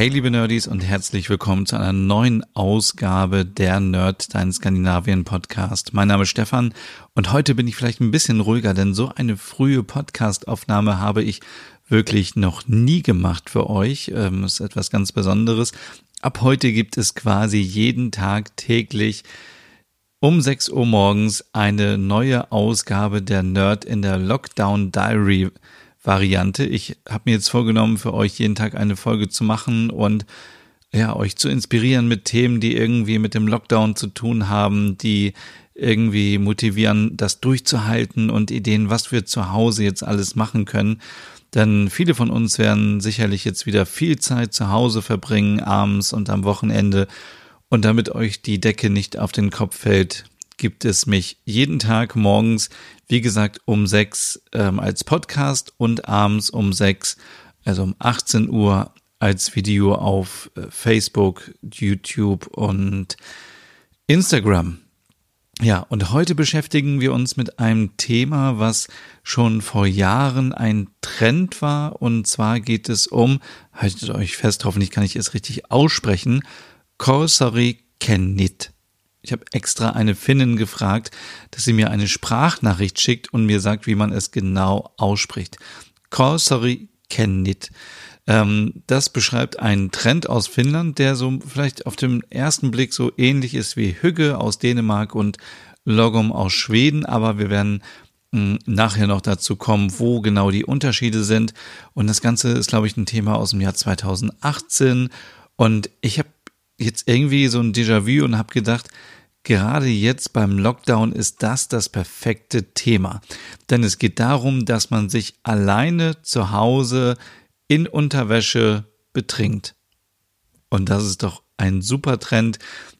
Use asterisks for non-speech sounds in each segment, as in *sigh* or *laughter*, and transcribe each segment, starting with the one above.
Hey liebe Nerdies und herzlich willkommen zu einer neuen Ausgabe der Nerd, dein Skandinavien Podcast. Mein Name ist Stefan und heute bin ich vielleicht ein bisschen ruhiger, denn so eine frühe Podcastaufnahme habe ich wirklich noch nie gemacht für euch. Ähm, ist etwas ganz Besonderes. Ab heute gibt es quasi jeden Tag täglich um 6 Uhr morgens eine neue Ausgabe der Nerd in der Lockdown Diary Variante. Ich habe mir jetzt vorgenommen, für euch jeden Tag eine Folge zu machen und ja, euch zu inspirieren mit Themen, die irgendwie mit dem Lockdown zu tun haben, die irgendwie motivieren, das durchzuhalten und Ideen, was wir zu Hause jetzt alles machen können. Denn viele von uns werden sicherlich jetzt wieder viel Zeit zu Hause verbringen, abends und am Wochenende. Und damit euch die Decke nicht auf den Kopf fällt, gibt es mich jeden Tag morgens, wie gesagt, um sechs ähm, als Podcast und abends um sechs, also um 18 Uhr als Video auf äh, Facebook, YouTube und Instagram. Ja, und heute beschäftigen wir uns mit einem Thema, was schon vor Jahren ein Trend war. Und zwar geht es um, haltet euch fest, hoffentlich kann ich es richtig aussprechen, Korsari Kennit. Ich habe extra eine Finnin gefragt, dass sie mir eine Sprachnachricht schickt und mir sagt, wie man es genau ausspricht. Korsari Kennit. Ähm, das beschreibt einen Trend aus Finnland, der so vielleicht auf den ersten Blick so ähnlich ist wie Hügge aus Dänemark und Logom aus Schweden, aber wir werden hm, nachher noch dazu kommen, wo genau die Unterschiede sind. Und das Ganze ist, glaube ich, ein Thema aus dem Jahr 2018. Und ich habe jetzt irgendwie so ein Déjà-vu und habe gedacht, gerade jetzt beim Lockdown ist das das perfekte Thema. Denn es geht darum, dass man sich alleine zu Hause in Unterwäsche betrinkt. Und das ist doch ein super Trend,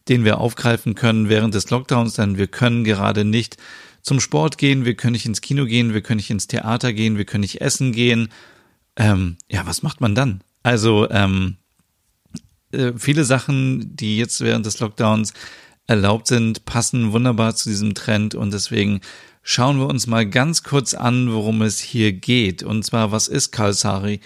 den wir aufgreifen können während des Lockdowns, denn wir können gerade nicht zum Sport gehen, wir können nicht ins Kino gehen, wir können nicht ins Theater gehen, wir können nicht essen gehen. Ähm, ja, was macht man dann? Also ähm, äh, viele Sachen, die jetzt während des Lockdowns erlaubt sind, passen wunderbar zu diesem Trend und deswegen schauen wir uns mal ganz kurz an, worum es hier geht. Und zwar, was ist Kalsari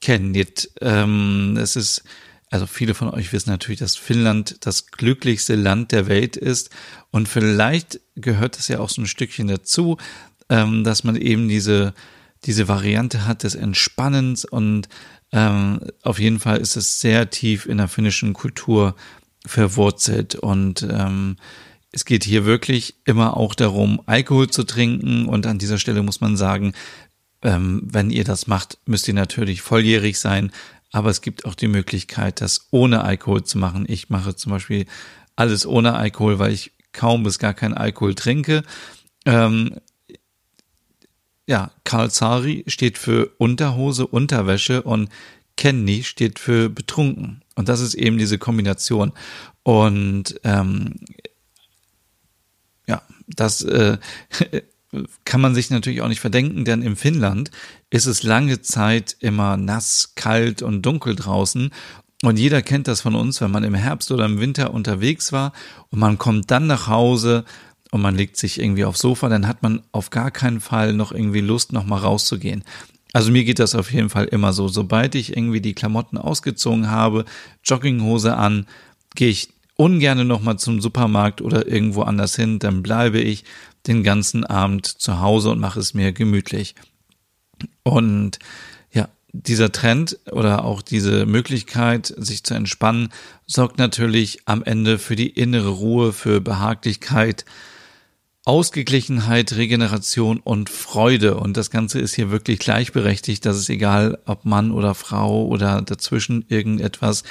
Kenjit? Ähm, es ist, also viele von euch wissen natürlich, dass Finnland das glücklichste Land der Welt ist und vielleicht gehört es ja auch so ein Stückchen dazu, ähm, dass man eben diese diese Variante hat des Entspannens und ähm, auf jeden Fall ist es sehr tief in der finnischen Kultur verwurzelt und ähm, es geht hier wirklich immer auch darum, Alkohol zu trinken und an dieser Stelle muss man sagen, ähm, wenn ihr das macht, müsst ihr natürlich volljährig sein, aber es gibt auch die Möglichkeit, das ohne Alkohol zu machen. Ich mache zum Beispiel alles ohne Alkohol, weil ich kaum bis gar keinen Alkohol trinke. Ähm, ja, Karl Zari steht für Unterhose, Unterwäsche und Kenny steht für betrunken. Und das ist eben diese Kombination. Und ähm, ja, das äh, *laughs* kann man sich natürlich auch nicht verdenken, denn in Finnland ist es lange Zeit immer nass, kalt und dunkel draußen. Und jeder kennt das von uns, wenn man im Herbst oder im Winter unterwegs war und man kommt dann nach Hause und man legt sich irgendwie aufs Sofa, dann hat man auf gar keinen Fall noch irgendwie Lust, noch mal rauszugehen. Also mir geht das auf jeden Fall immer so. Sobald ich irgendwie die Klamotten ausgezogen habe, Jogginghose an, gehe ich ungerne noch mal zum Supermarkt oder irgendwo anders hin, dann bleibe ich den ganzen Abend zu Hause und mache es mir gemütlich. Und ja, dieser Trend oder auch diese Möglichkeit, sich zu entspannen, sorgt natürlich am Ende für die innere Ruhe, für Behaglichkeit, Ausgeglichenheit, Regeneration und Freude. Und das Ganze ist hier wirklich gleichberechtigt. Das ist egal, ob Mann oder Frau oder dazwischen irgendetwas.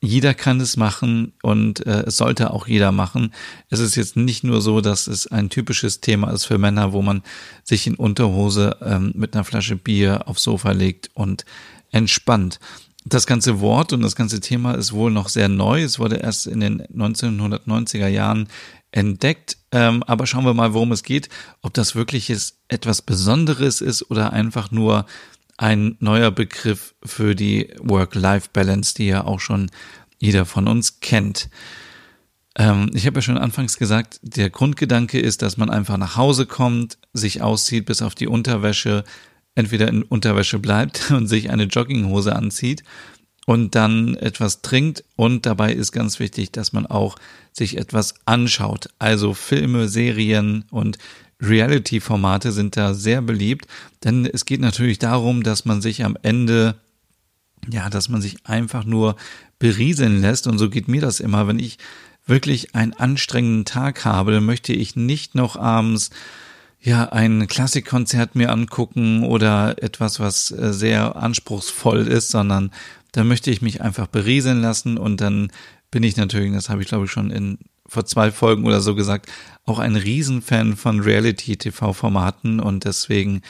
Jeder kann es machen und äh, es sollte auch jeder machen. Es ist jetzt nicht nur so, dass es ein typisches Thema ist für Männer, wo man sich in Unterhose ähm, mit einer Flasche Bier aufs Sofa legt und entspannt. Das ganze Wort und das ganze Thema ist wohl noch sehr neu. Es wurde erst in den 1990er Jahren entdeckt. Ähm, aber schauen wir mal, worum es geht. Ob das wirklich ist, etwas Besonderes ist oder einfach nur ein neuer Begriff für die Work-Life-Balance, die ja auch schon jeder von uns kennt. Ähm, ich habe ja schon anfangs gesagt, der Grundgedanke ist, dass man einfach nach Hause kommt, sich auszieht bis auf die Unterwäsche, entweder in Unterwäsche bleibt *laughs* und sich eine Jogginghose anzieht und dann etwas trinkt. Und dabei ist ganz wichtig, dass man auch sich etwas anschaut. Also Filme, Serien und Reality-Formate sind da sehr beliebt, denn es geht natürlich darum, dass man sich am Ende, ja, dass man sich einfach nur berieseln lässt. Und so geht mir das immer, wenn ich wirklich einen anstrengenden Tag habe, dann möchte ich nicht noch abends ja, ein Klassikkonzert mir angucken oder etwas, was äh, sehr anspruchsvoll ist, sondern da möchte ich mich einfach berieseln lassen und dann bin ich natürlich, das habe ich glaube ich schon in vor zwei Folgen oder so gesagt, auch ein Riesenfan von Reality-TV-Formaten und deswegen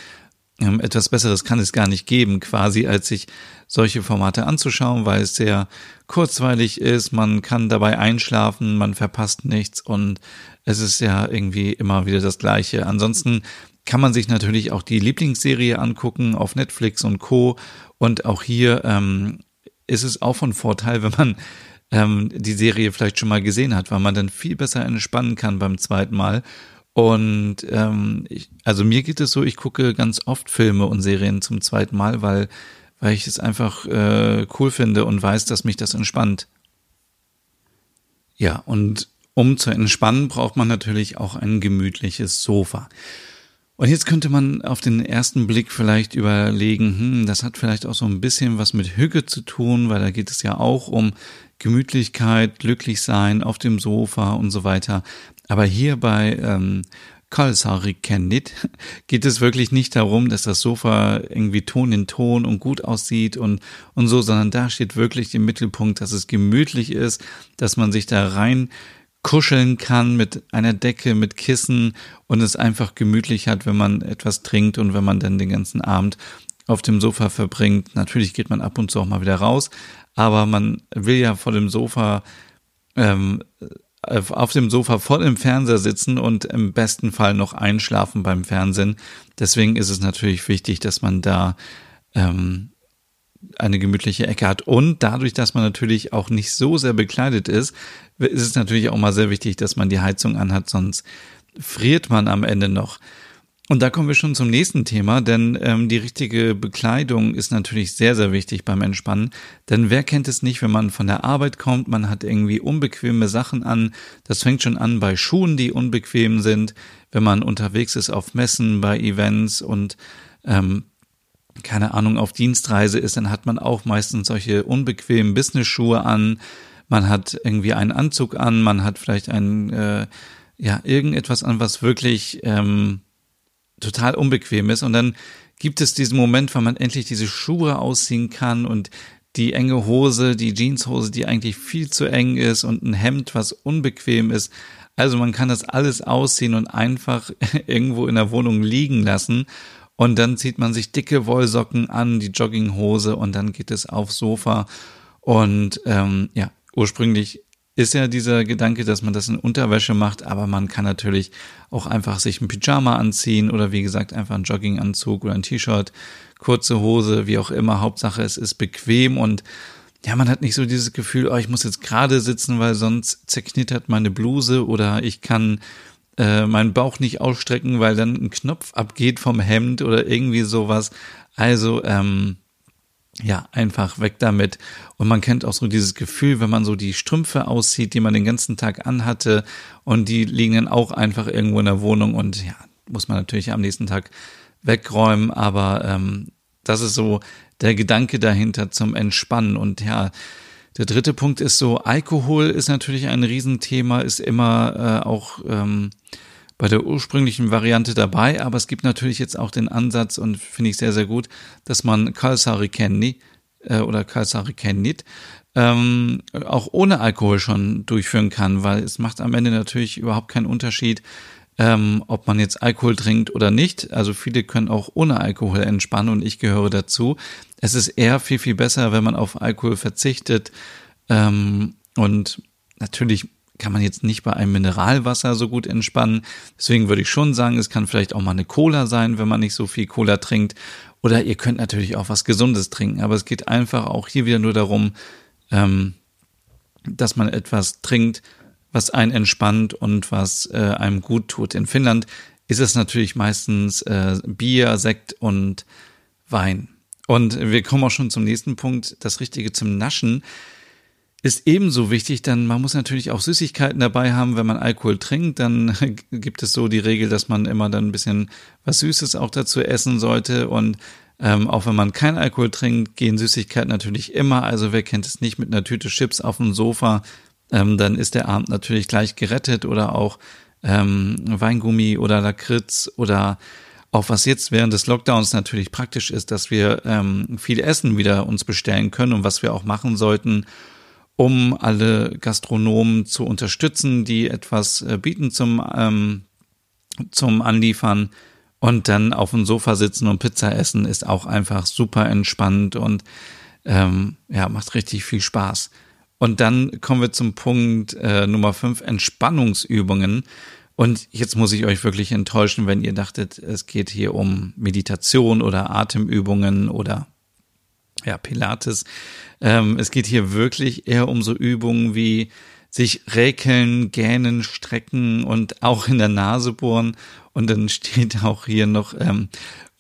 ähm, etwas Besseres kann es gar nicht geben, quasi, als sich solche Formate anzuschauen, weil es sehr kurzweilig ist, man kann dabei einschlafen, man verpasst nichts und es ist ja irgendwie immer wieder das Gleiche. Ansonsten kann man sich natürlich auch die Lieblingsserie angucken auf Netflix und Co. Und auch hier ähm, ist es auch von Vorteil, wenn man ähm, die Serie vielleicht schon mal gesehen hat, weil man dann viel besser entspannen kann beim zweiten Mal. Und ähm, ich, also mir geht es so, ich gucke ganz oft Filme und Serien zum zweiten Mal, weil, weil ich es einfach äh, cool finde und weiß, dass mich das entspannt. Ja, und um zu entspannen, braucht man natürlich auch ein gemütliches Sofa. Und jetzt könnte man auf den ersten Blick vielleicht überlegen, hm, das hat vielleicht auch so ein bisschen was mit Hücke zu tun, weil da geht es ja auch um Gemütlichkeit, glücklich sein auf dem Sofa und so weiter. Aber hier bei ähm, Kalsari Kendit *laughs* geht es wirklich nicht darum, dass das Sofa irgendwie Ton in Ton und gut aussieht und, und so, sondern da steht wirklich im Mittelpunkt, dass es gemütlich ist, dass man sich da rein kuscheln kann mit einer Decke, mit Kissen und es einfach gemütlich hat, wenn man etwas trinkt und wenn man dann den ganzen Abend auf dem Sofa verbringt. Natürlich geht man ab und zu auch mal wieder raus, aber man will ja vor dem Sofa ähm, auf dem Sofa vor dem Fernseher sitzen und im besten Fall noch einschlafen beim Fernsehen. Deswegen ist es natürlich wichtig, dass man da ähm, eine gemütliche Ecke hat. Und dadurch, dass man natürlich auch nicht so sehr bekleidet ist, ist es natürlich auch mal sehr wichtig, dass man die Heizung anhat, sonst friert man am Ende noch. Und da kommen wir schon zum nächsten Thema, denn ähm, die richtige Bekleidung ist natürlich sehr, sehr wichtig beim Entspannen. Denn wer kennt es nicht, wenn man von der Arbeit kommt, man hat irgendwie unbequeme Sachen an. Das fängt schon an bei Schuhen, die unbequem sind, wenn man unterwegs ist auf Messen, bei Events und ähm, keine Ahnung, auf Dienstreise ist, dann hat man auch meistens solche unbequemen Business-Schuhe an. Man hat irgendwie einen Anzug an, man hat vielleicht ein, äh, ja, irgendetwas an, was wirklich ähm, total unbequem ist. Und dann gibt es diesen Moment, wenn man endlich diese Schuhe ausziehen kann und die enge Hose, die Jeanshose, die eigentlich viel zu eng ist und ein Hemd, was unbequem ist. Also man kann das alles ausziehen und einfach *laughs* irgendwo in der Wohnung liegen lassen und dann zieht man sich dicke Wollsocken an, die Jogginghose und dann geht es aufs Sofa. Und ähm, ja, ursprünglich ist ja dieser Gedanke, dass man das in Unterwäsche macht, aber man kann natürlich auch einfach sich ein Pyjama anziehen oder wie gesagt einfach einen Jogginganzug oder ein T-Shirt, kurze Hose, wie auch immer. Hauptsache es ist bequem und ja, man hat nicht so dieses Gefühl, oh, ich muss jetzt gerade sitzen, weil sonst zerknittert meine Bluse oder ich kann äh, meinen Bauch nicht ausstrecken, weil dann ein Knopf abgeht vom Hemd oder irgendwie sowas. Also, ähm, ja, einfach weg damit. Und man kennt auch so dieses Gefühl, wenn man so die Strümpfe aussieht, die man den ganzen Tag anhatte und die liegen dann auch einfach irgendwo in der Wohnung und ja, muss man natürlich am nächsten Tag wegräumen, aber ähm, das ist so der Gedanke dahinter zum Entspannen und ja, der dritte Punkt ist so, Alkohol ist natürlich ein Riesenthema, ist immer äh, auch ähm, bei der ursprünglichen Variante dabei, aber es gibt natürlich jetzt auch den Ansatz und finde ich sehr, sehr gut, dass man Kalsari Kenny äh, oder Kalsari Kennit ähm, auch ohne Alkohol schon durchführen kann, weil es macht am Ende natürlich überhaupt keinen Unterschied, ähm, ob man jetzt Alkohol trinkt oder nicht. Also viele können auch ohne Alkohol entspannen und ich gehöre dazu. Es ist eher viel, viel besser, wenn man auf Alkohol verzichtet. Ähm, und natürlich kann man jetzt nicht bei einem Mineralwasser so gut entspannen. Deswegen würde ich schon sagen, es kann vielleicht auch mal eine Cola sein, wenn man nicht so viel Cola trinkt. Oder ihr könnt natürlich auch was Gesundes trinken. Aber es geht einfach auch hier wieder nur darum, ähm, dass man etwas trinkt, was einen entspannt und was äh, einem gut tut. In Finnland ist es natürlich meistens äh, Bier, Sekt und Wein. Und wir kommen auch schon zum nächsten Punkt, das Richtige zum Naschen ist ebenso wichtig, denn man muss natürlich auch Süßigkeiten dabei haben. Wenn man Alkohol trinkt, dann *laughs* gibt es so die Regel, dass man immer dann ein bisschen was Süßes auch dazu essen sollte. Und ähm, auch wenn man kein Alkohol trinkt, gehen Süßigkeiten natürlich immer. Also wer kennt es nicht mit einer Tüte Chips auf dem Sofa ähm, dann ist der Abend natürlich gleich gerettet oder auch ähm, Weingummi oder Lakritz oder auch was jetzt während des Lockdowns natürlich praktisch ist, dass wir ähm, viel Essen wieder uns bestellen können und was wir auch machen sollten, um alle Gastronomen zu unterstützen, die etwas äh, bieten zum, ähm, zum Anliefern. Und dann auf dem Sofa sitzen und Pizza essen ist auch einfach super entspannt und ähm, ja, macht richtig viel Spaß. Und dann kommen wir zum Punkt äh, Nummer fünf Entspannungsübungen. Und jetzt muss ich euch wirklich enttäuschen, wenn ihr dachtet, es geht hier um Meditation oder Atemübungen oder ja, Pilates. Ähm, es geht hier wirklich eher um so Übungen wie sich räkeln, gähnen, strecken und auch in der Nase bohren. Und dann steht auch hier noch ähm,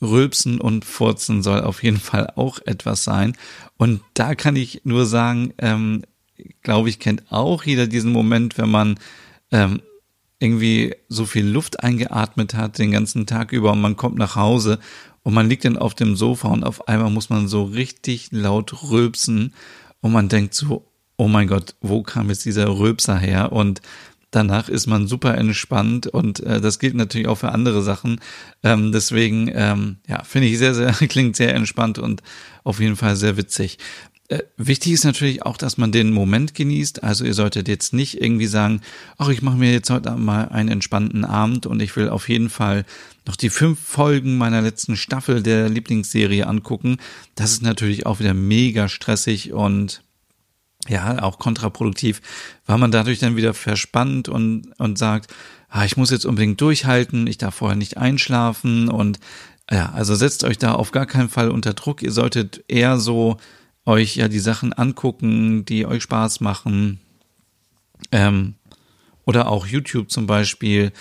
Rülpsen und Furzen soll auf jeden Fall auch etwas sein. Und da kann ich nur sagen, ähm, glaube ich, kennt auch jeder diesen Moment, wenn man ähm, irgendwie so viel Luft eingeatmet hat den ganzen Tag über und man kommt nach Hause und man liegt dann auf dem Sofa und auf einmal muss man so richtig laut rülpsen und man denkt so, oh mein Gott, wo kam jetzt dieser Rülpser her? Und danach ist man super entspannt und äh, das gilt natürlich auch für andere Sachen. Ähm, deswegen, ähm, ja, finde ich sehr, sehr, *laughs* klingt sehr entspannt und auf jeden Fall sehr witzig. Äh, wichtig ist natürlich auch, dass man den Moment genießt. Also ihr solltet jetzt nicht irgendwie sagen, ach, ich mache mir jetzt heute mal einen entspannten Abend und ich will auf jeden Fall noch die fünf Folgen meiner letzten Staffel der Lieblingsserie angucken. Das ist natürlich auch wieder mega stressig und ja, auch kontraproduktiv, weil man dadurch dann wieder verspannt und, und sagt, ah, ich muss jetzt unbedingt durchhalten, ich darf vorher nicht einschlafen und ja, also setzt euch da auf gar keinen Fall unter Druck. Ihr solltet eher so euch ja die Sachen angucken, die euch Spaß machen. Ähm, oder auch YouTube zum Beispiel.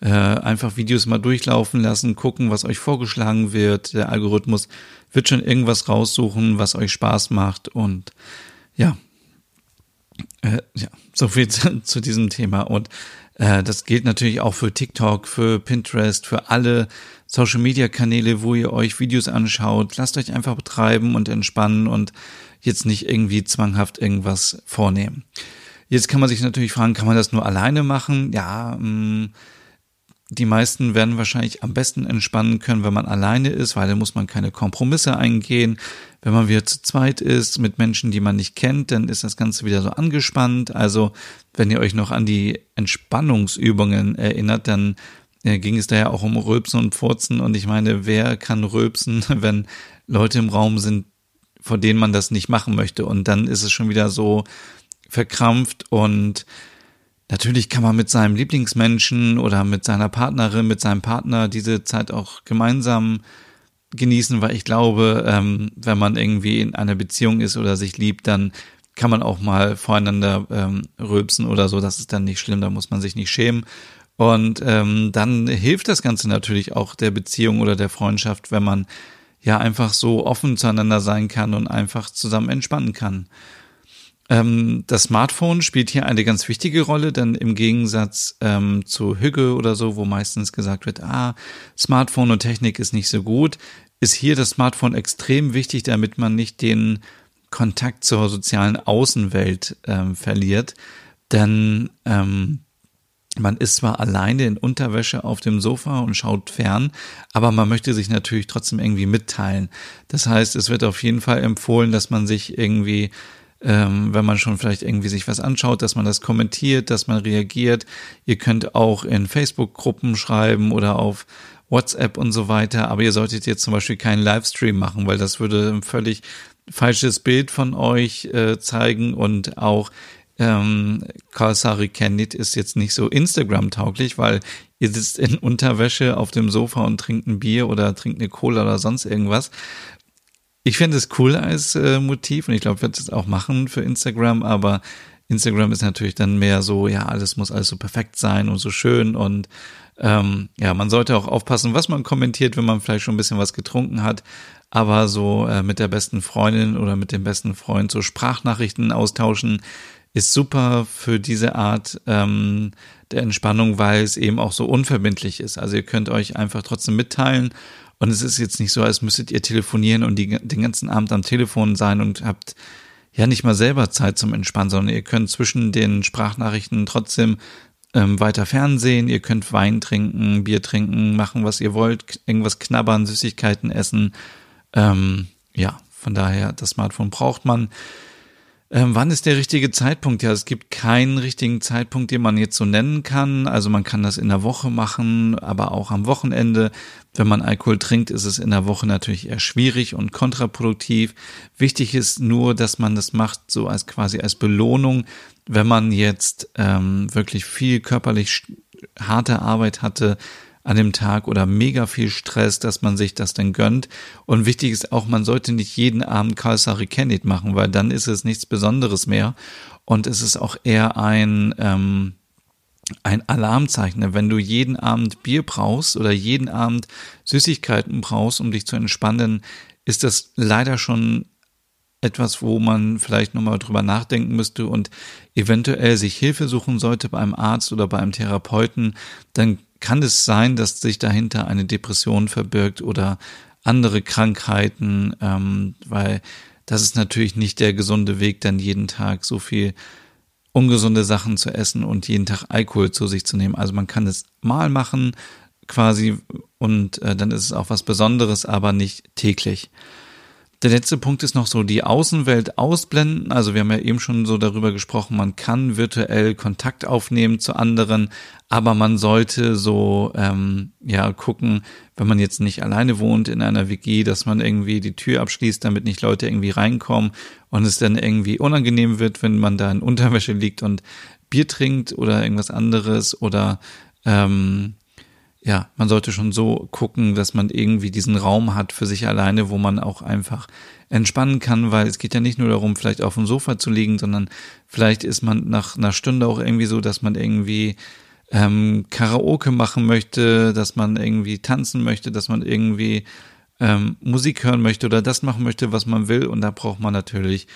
Äh, einfach Videos mal durchlaufen lassen, gucken, was euch vorgeschlagen wird. Der Algorithmus wird schon irgendwas raussuchen, was euch Spaß macht. Und ja, äh, ja, so viel *laughs* zu, zu diesem Thema. Und äh, das gilt natürlich auch für TikTok, für Pinterest, für alle Social Media Kanäle, wo ihr euch Videos anschaut. Lasst euch einfach betreiben und entspannen und jetzt nicht irgendwie zwanghaft irgendwas vornehmen. Jetzt kann man sich natürlich fragen, kann man das nur alleine machen? Ja, mh, mm, die meisten werden wahrscheinlich am besten entspannen können, wenn man alleine ist, weil da muss man keine Kompromisse eingehen. Wenn man wieder zu zweit ist mit Menschen, die man nicht kennt, dann ist das Ganze wieder so angespannt. Also wenn ihr euch noch an die Entspannungsübungen erinnert, dann äh, ging es da ja auch um Rülpsen und Furzen. Und ich meine, wer kann rülpsen, *laughs* wenn Leute im Raum sind, vor denen man das nicht machen möchte? Und dann ist es schon wieder so verkrampft und Natürlich kann man mit seinem Lieblingsmenschen oder mit seiner Partnerin, mit seinem Partner diese Zeit auch gemeinsam genießen, weil ich glaube, ähm, wenn man irgendwie in einer Beziehung ist oder sich liebt, dann kann man auch mal voreinander ähm, rülpsen oder so. Das ist dann nicht schlimm, da muss man sich nicht schämen. Und ähm, dann hilft das Ganze natürlich auch der Beziehung oder der Freundschaft, wenn man ja einfach so offen zueinander sein kann und einfach zusammen entspannen kann. Ähm, das Smartphone spielt hier eine ganz wichtige Rolle, denn im Gegensatz ähm, zu Hüge oder so, wo meistens gesagt wird, ah, Smartphone und Technik ist nicht so gut, ist hier das Smartphone extrem wichtig, damit man nicht den Kontakt zur sozialen Außenwelt ähm, verliert. Denn ähm, man ist zwar alleine in Unterwäsche auf dem Sofa und schaut fern, aber man möchte sich natürlich trotzdem irgendwie mitteilen. Das heißt, es wird auf jeden Fall empfohlen, dass man sich irgendwie ähm, wenn man schon vielleicht irgendwie sich was anschaut, dass man das kommentiert, dass man reagiert. Ihr könnt auch in Facebook-Gruppen schreiben oder auf WhatsApp und so weiter, aber ihr solltet jetzt zum Beispiel keinen Livestream machen, weil das würde ein völlig falsches Bild von euch äh, zeigen und auch ähm, Kalsari Candid ist jetzt nicht so Instagram-tauglich, weil ihr sitzt in Unterwäsche auf dem Sofa und trinkt ein Bier oder trinkt eine Cola oder sonst irgendwas. Ich finde es cool als äh, Motiv und ich glaube, ich werde es auch machen für Instagram, aber Instagram ist natürlich dann mehr so, ja, alles muss alles so perfekt sein und so schön und ähm, ja, man sollte auch aufpassen, was man kommentiert, wenn man vielleicht schon ein bisschen was getrunken hat. Aber so äh, mit der besten Freundin oder mit dem besten Freund so Sprachnachrichten austauschen ist super für diese Art ähm, der Entspannung, weil es eben auch so unverbindlich ist. Also ihr könnt euch einfach trotzdem mitteilen und es ist jetzt nicht so, als müsstet ihr telefonieren und die, den ganzen Abend am Telefon sein und habt ja nicht mal selber Zeit zum Entspannen, sondern ihr könnt zwischen den Sprachnachrichten trotzdem ähm, weiter Fernsehen, ihr könnt Wein trinken, Bier trinken, machen, was ihr wollt, irgendwas knabbern, Süßigkeiten essen. Ähm, ja, von daher, das Smartphone braucht man. Ähm, wann ist der richtige Zeitpunkt? Ja, es gibt keinen richtigen Zeitpunkt, den man jetzt so nennen kann. Also man kann das in der Woche machen, aber auch am Wochenende. Wenn man Alkohol trinkt, ist es in der Woche natürlich eher schwierig und kontraproduktiv. Wichtig ist nur, dass man das macht so als quasi als Belohnung, wenn man jetzt ähm, wirklich viel körperlich harte Arbeit hatte, an dem Tag oder mega viel Stress, dass man sich das dann gönnt. Und wichtig ist auch, man sollte nicht jeden Abend Kalsari Candid machen, weil dann ist es nichts Besonderes mehr. Und es ist auch eher ein, ähm, ein Alarmzeichen. Wenn du jeden Abend Bier brauchst oder jeden Abend Süßigkeiten brauchst, um dich zu entspannen, ist das leider schon etwas, wo man vielleicht nochmal drüber nachdenken müsste und eventuell sich Hilfe suchen sollte bei einem Arzt oder bei einem Therapeuten, dann kann es sein, dass sich dahinter eine Depression verbirgt oder andere Krankheiten, ähm, weil das ist natürlich nicht der gesunde Weg, dann jeden Tag so viel ungesunde Sachen zu essen und jeden Tag Alkohol zu sich zu nehmen. Also man kann es mal machen quasi und äh, dann ist es auch was Besonderes, aber nicht täglich. Der letzte Punkt ist noch so die Außenwelt ausblenden. Also wir haben ja eben schon so darüber gesprochen, man kann virtuell Kontakt aufnehmen zu anderen, aber man sollte so ähm, ja gucken, wenn man jetzt nicht alleine wohnt in einer WG, dass man irgendwie die Tür abschließt, damit nicht Leute irgendwie reinkommen und es dann irgendwie unangenehm wird, wenn man da in Unterwäsche liegt und Bier trinkt oder irgendwas anderes oder ähm, ja, man sollte schon so gucken, dass man irgendwie diesen Raum hat für sich alleine, wo man auch einfach entspannen kann, weil es geht ja nicht nur darum, vielleicht auf dem Sofa zu liegen, sondern vielleicht ist man nach einer Stunde auch irgendwie so, dass man irgendwie ähm, Karaoke machen möchte, dass man irgendwie tanzen möchte, dass man irgendwie ähm, Musik hören möchte oder das machen möchte, was man will. Und da braucht man natürlich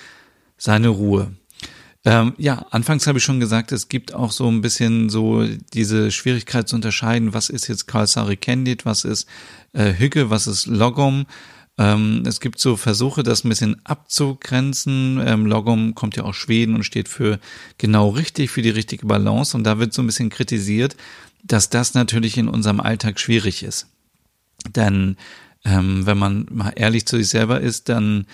seine Ruhe. Ähm, ja, anfangs habe ich schon gesagt, es gibt auch so ein bisschen so diese Schwierigkeit zu unterscheiden, was ist jetzt Karlsari Candid, was ist äh, Hügge, was ist Logom. Ähm, es gibt so Versuche, das ein bisschen abzugrenzen. Ähm, Logom kommt ja aus Schweden und steht für genau richtig, für die richtige Balance. Und da wird so ein bisschen kritisiert, dass das natürlich in unserem Alltag schwierig ist. Denn ähm, wenn man mal ehrlich zu sich selber ist, dann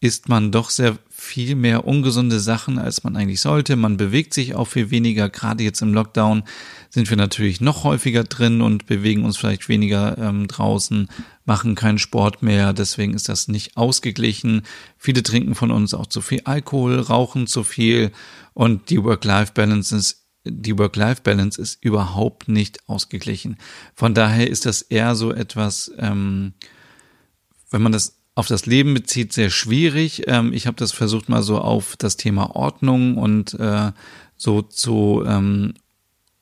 isst man doch sehr viel mehr ungesunde Sachen, als man eigentlich sollte. Man bewegt sich auch viel weniger. Gerade jetzt im Lockdown sind wir natürlich noch häufiger drin und bewegen uns vielleicht weniger ähm, draußen, machen keinen Sport mehr. Deswegen ist das nicht ausgeglichen. Viele trinken von uns auch zu viel Alkohol, rauchen zu viel und die Work-Life-Balance ist die Work-Life-Balance ist überhaupt nicht ausgeglichen. Von daher ist das eher so etwas, ähm, wenn man das auf das Leben bezieht, sehr schwierig. Ähm, ich habe das versucht mal so auf das Thema Ordnung und äh, so zu ähm,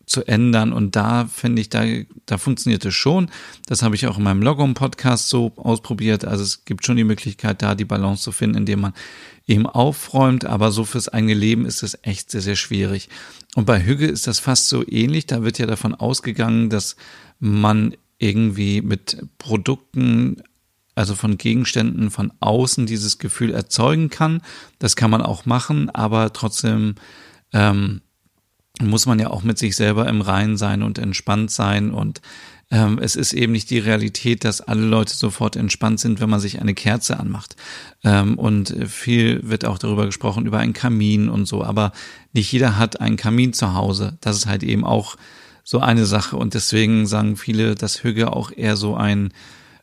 zu ändern und da finde ich, da, da funktioniert es schon. Das habe ich auch in meinem Logom-Podcast so ausprobiert. Also es gibt schon die Möglichkeit, da die Balance zu finden, indem man eben aufräumt, aber so fürs eigene Leben ist es echt sehr, sehr schwierig. Und bei Hüge ist das fast so ähnlich. Da wird ja davon ausgegangen, dass man irgendwie mit Produkten also von Gegenständen von außen dieses Gefühl erzeugen kann. Das kann man auch machen, aber trotzdem ähm, muss man ja auch mit sich selber im Reinen sein und entspannt sein und ähm, es ist eben nicht die Realität, dass alle Leute sofort entspannt sind, wenn man sich eine Kerze anmacht. Ähm, und viel wird auch darüber gesprochen, über einen Kamin und so, aber nicht jeder hat einen Kamin zu Hause. Das ist halt eben auch so eine Sache. Und deswegen sagen viele, dass Hügge auch eher so ein,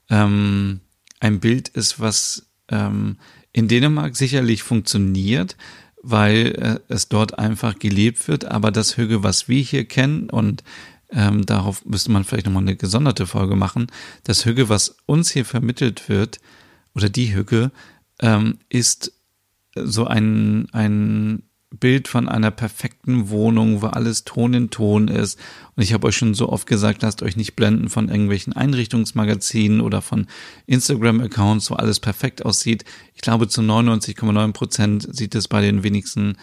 ähm, ein Bild ist, was ähm, in Dänemark sicherlich funktioniert, weil äh, es dort einfach gelebt wird, aber das Hügge, was wir hier kennen und ähm, darauf müsste man vielleicht nochmal eine gesonderte Folge machen, das Hügge, was uns hier vermittelt wird, oder die Hügge, ähm, ist so ein, ein Bild von einer perfekten Wohnung, wo alles Ton in Ton ist. Und ich habe euch schon so oft gesagt, lasst euch nicht blenden von irgendwelchen Einrichtungsmagazinen oder von Instagram-Accounts, wo alles perfekt aussieht. Ich glaube, zu 99,9 Prozent sieht es bei den wenigsten,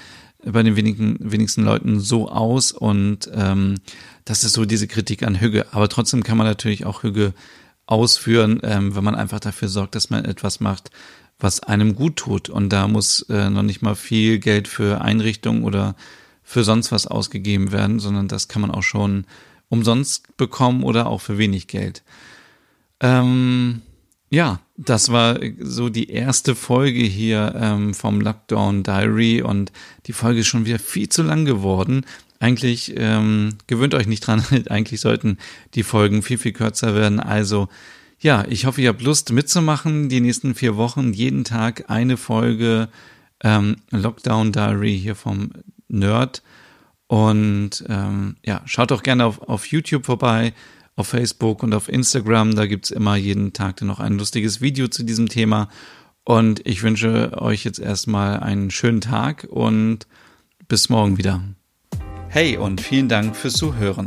bei den wenigen, wenigsten Leuten so aus. Und ähm, das ist so diese Kritik an Hüge. Aber trotzdem kann man natürlich auch Hüge ausführen, ähm, wenn man einfach dafür sorgt, dass man etwas macht, was einem gut tut. Und da muss äh, noch nicht mal viel Geld für Einrichtungen oder für sonst was ausgegeben werden, sondern das kann man auch schon umsonst bekommen oder auch für wenig Geld. Ähm, ja, das war so die erste Folge hier ähm, vom Lockdown Diary und die Folge ist schon wieder viel zu lang geworden. Eigentlich ähm, gewöhnt euch nicht dran, *laughs* eigentlich sollten die Folgen viel, viel kürzer werden. Also ja, ich hoffe, ihr habt Lust mitzumachen. Die nächsten vier Wochen jeden Tag eine Folge ähm, Lockdown Diary hier vom Nerd. Und ähm, ja, schaut doch gerne auf, auf YouTube vorbei, auf Facebook und auf Instagram. Da gibt's immer jeden Tag dann noch ein lustiges Video zu diesem Thema. Und ich wünsche euch jetzt erstmal einen schönen Tag und bis morgen wieder. Hey und vielen Dank fürs Zuhören.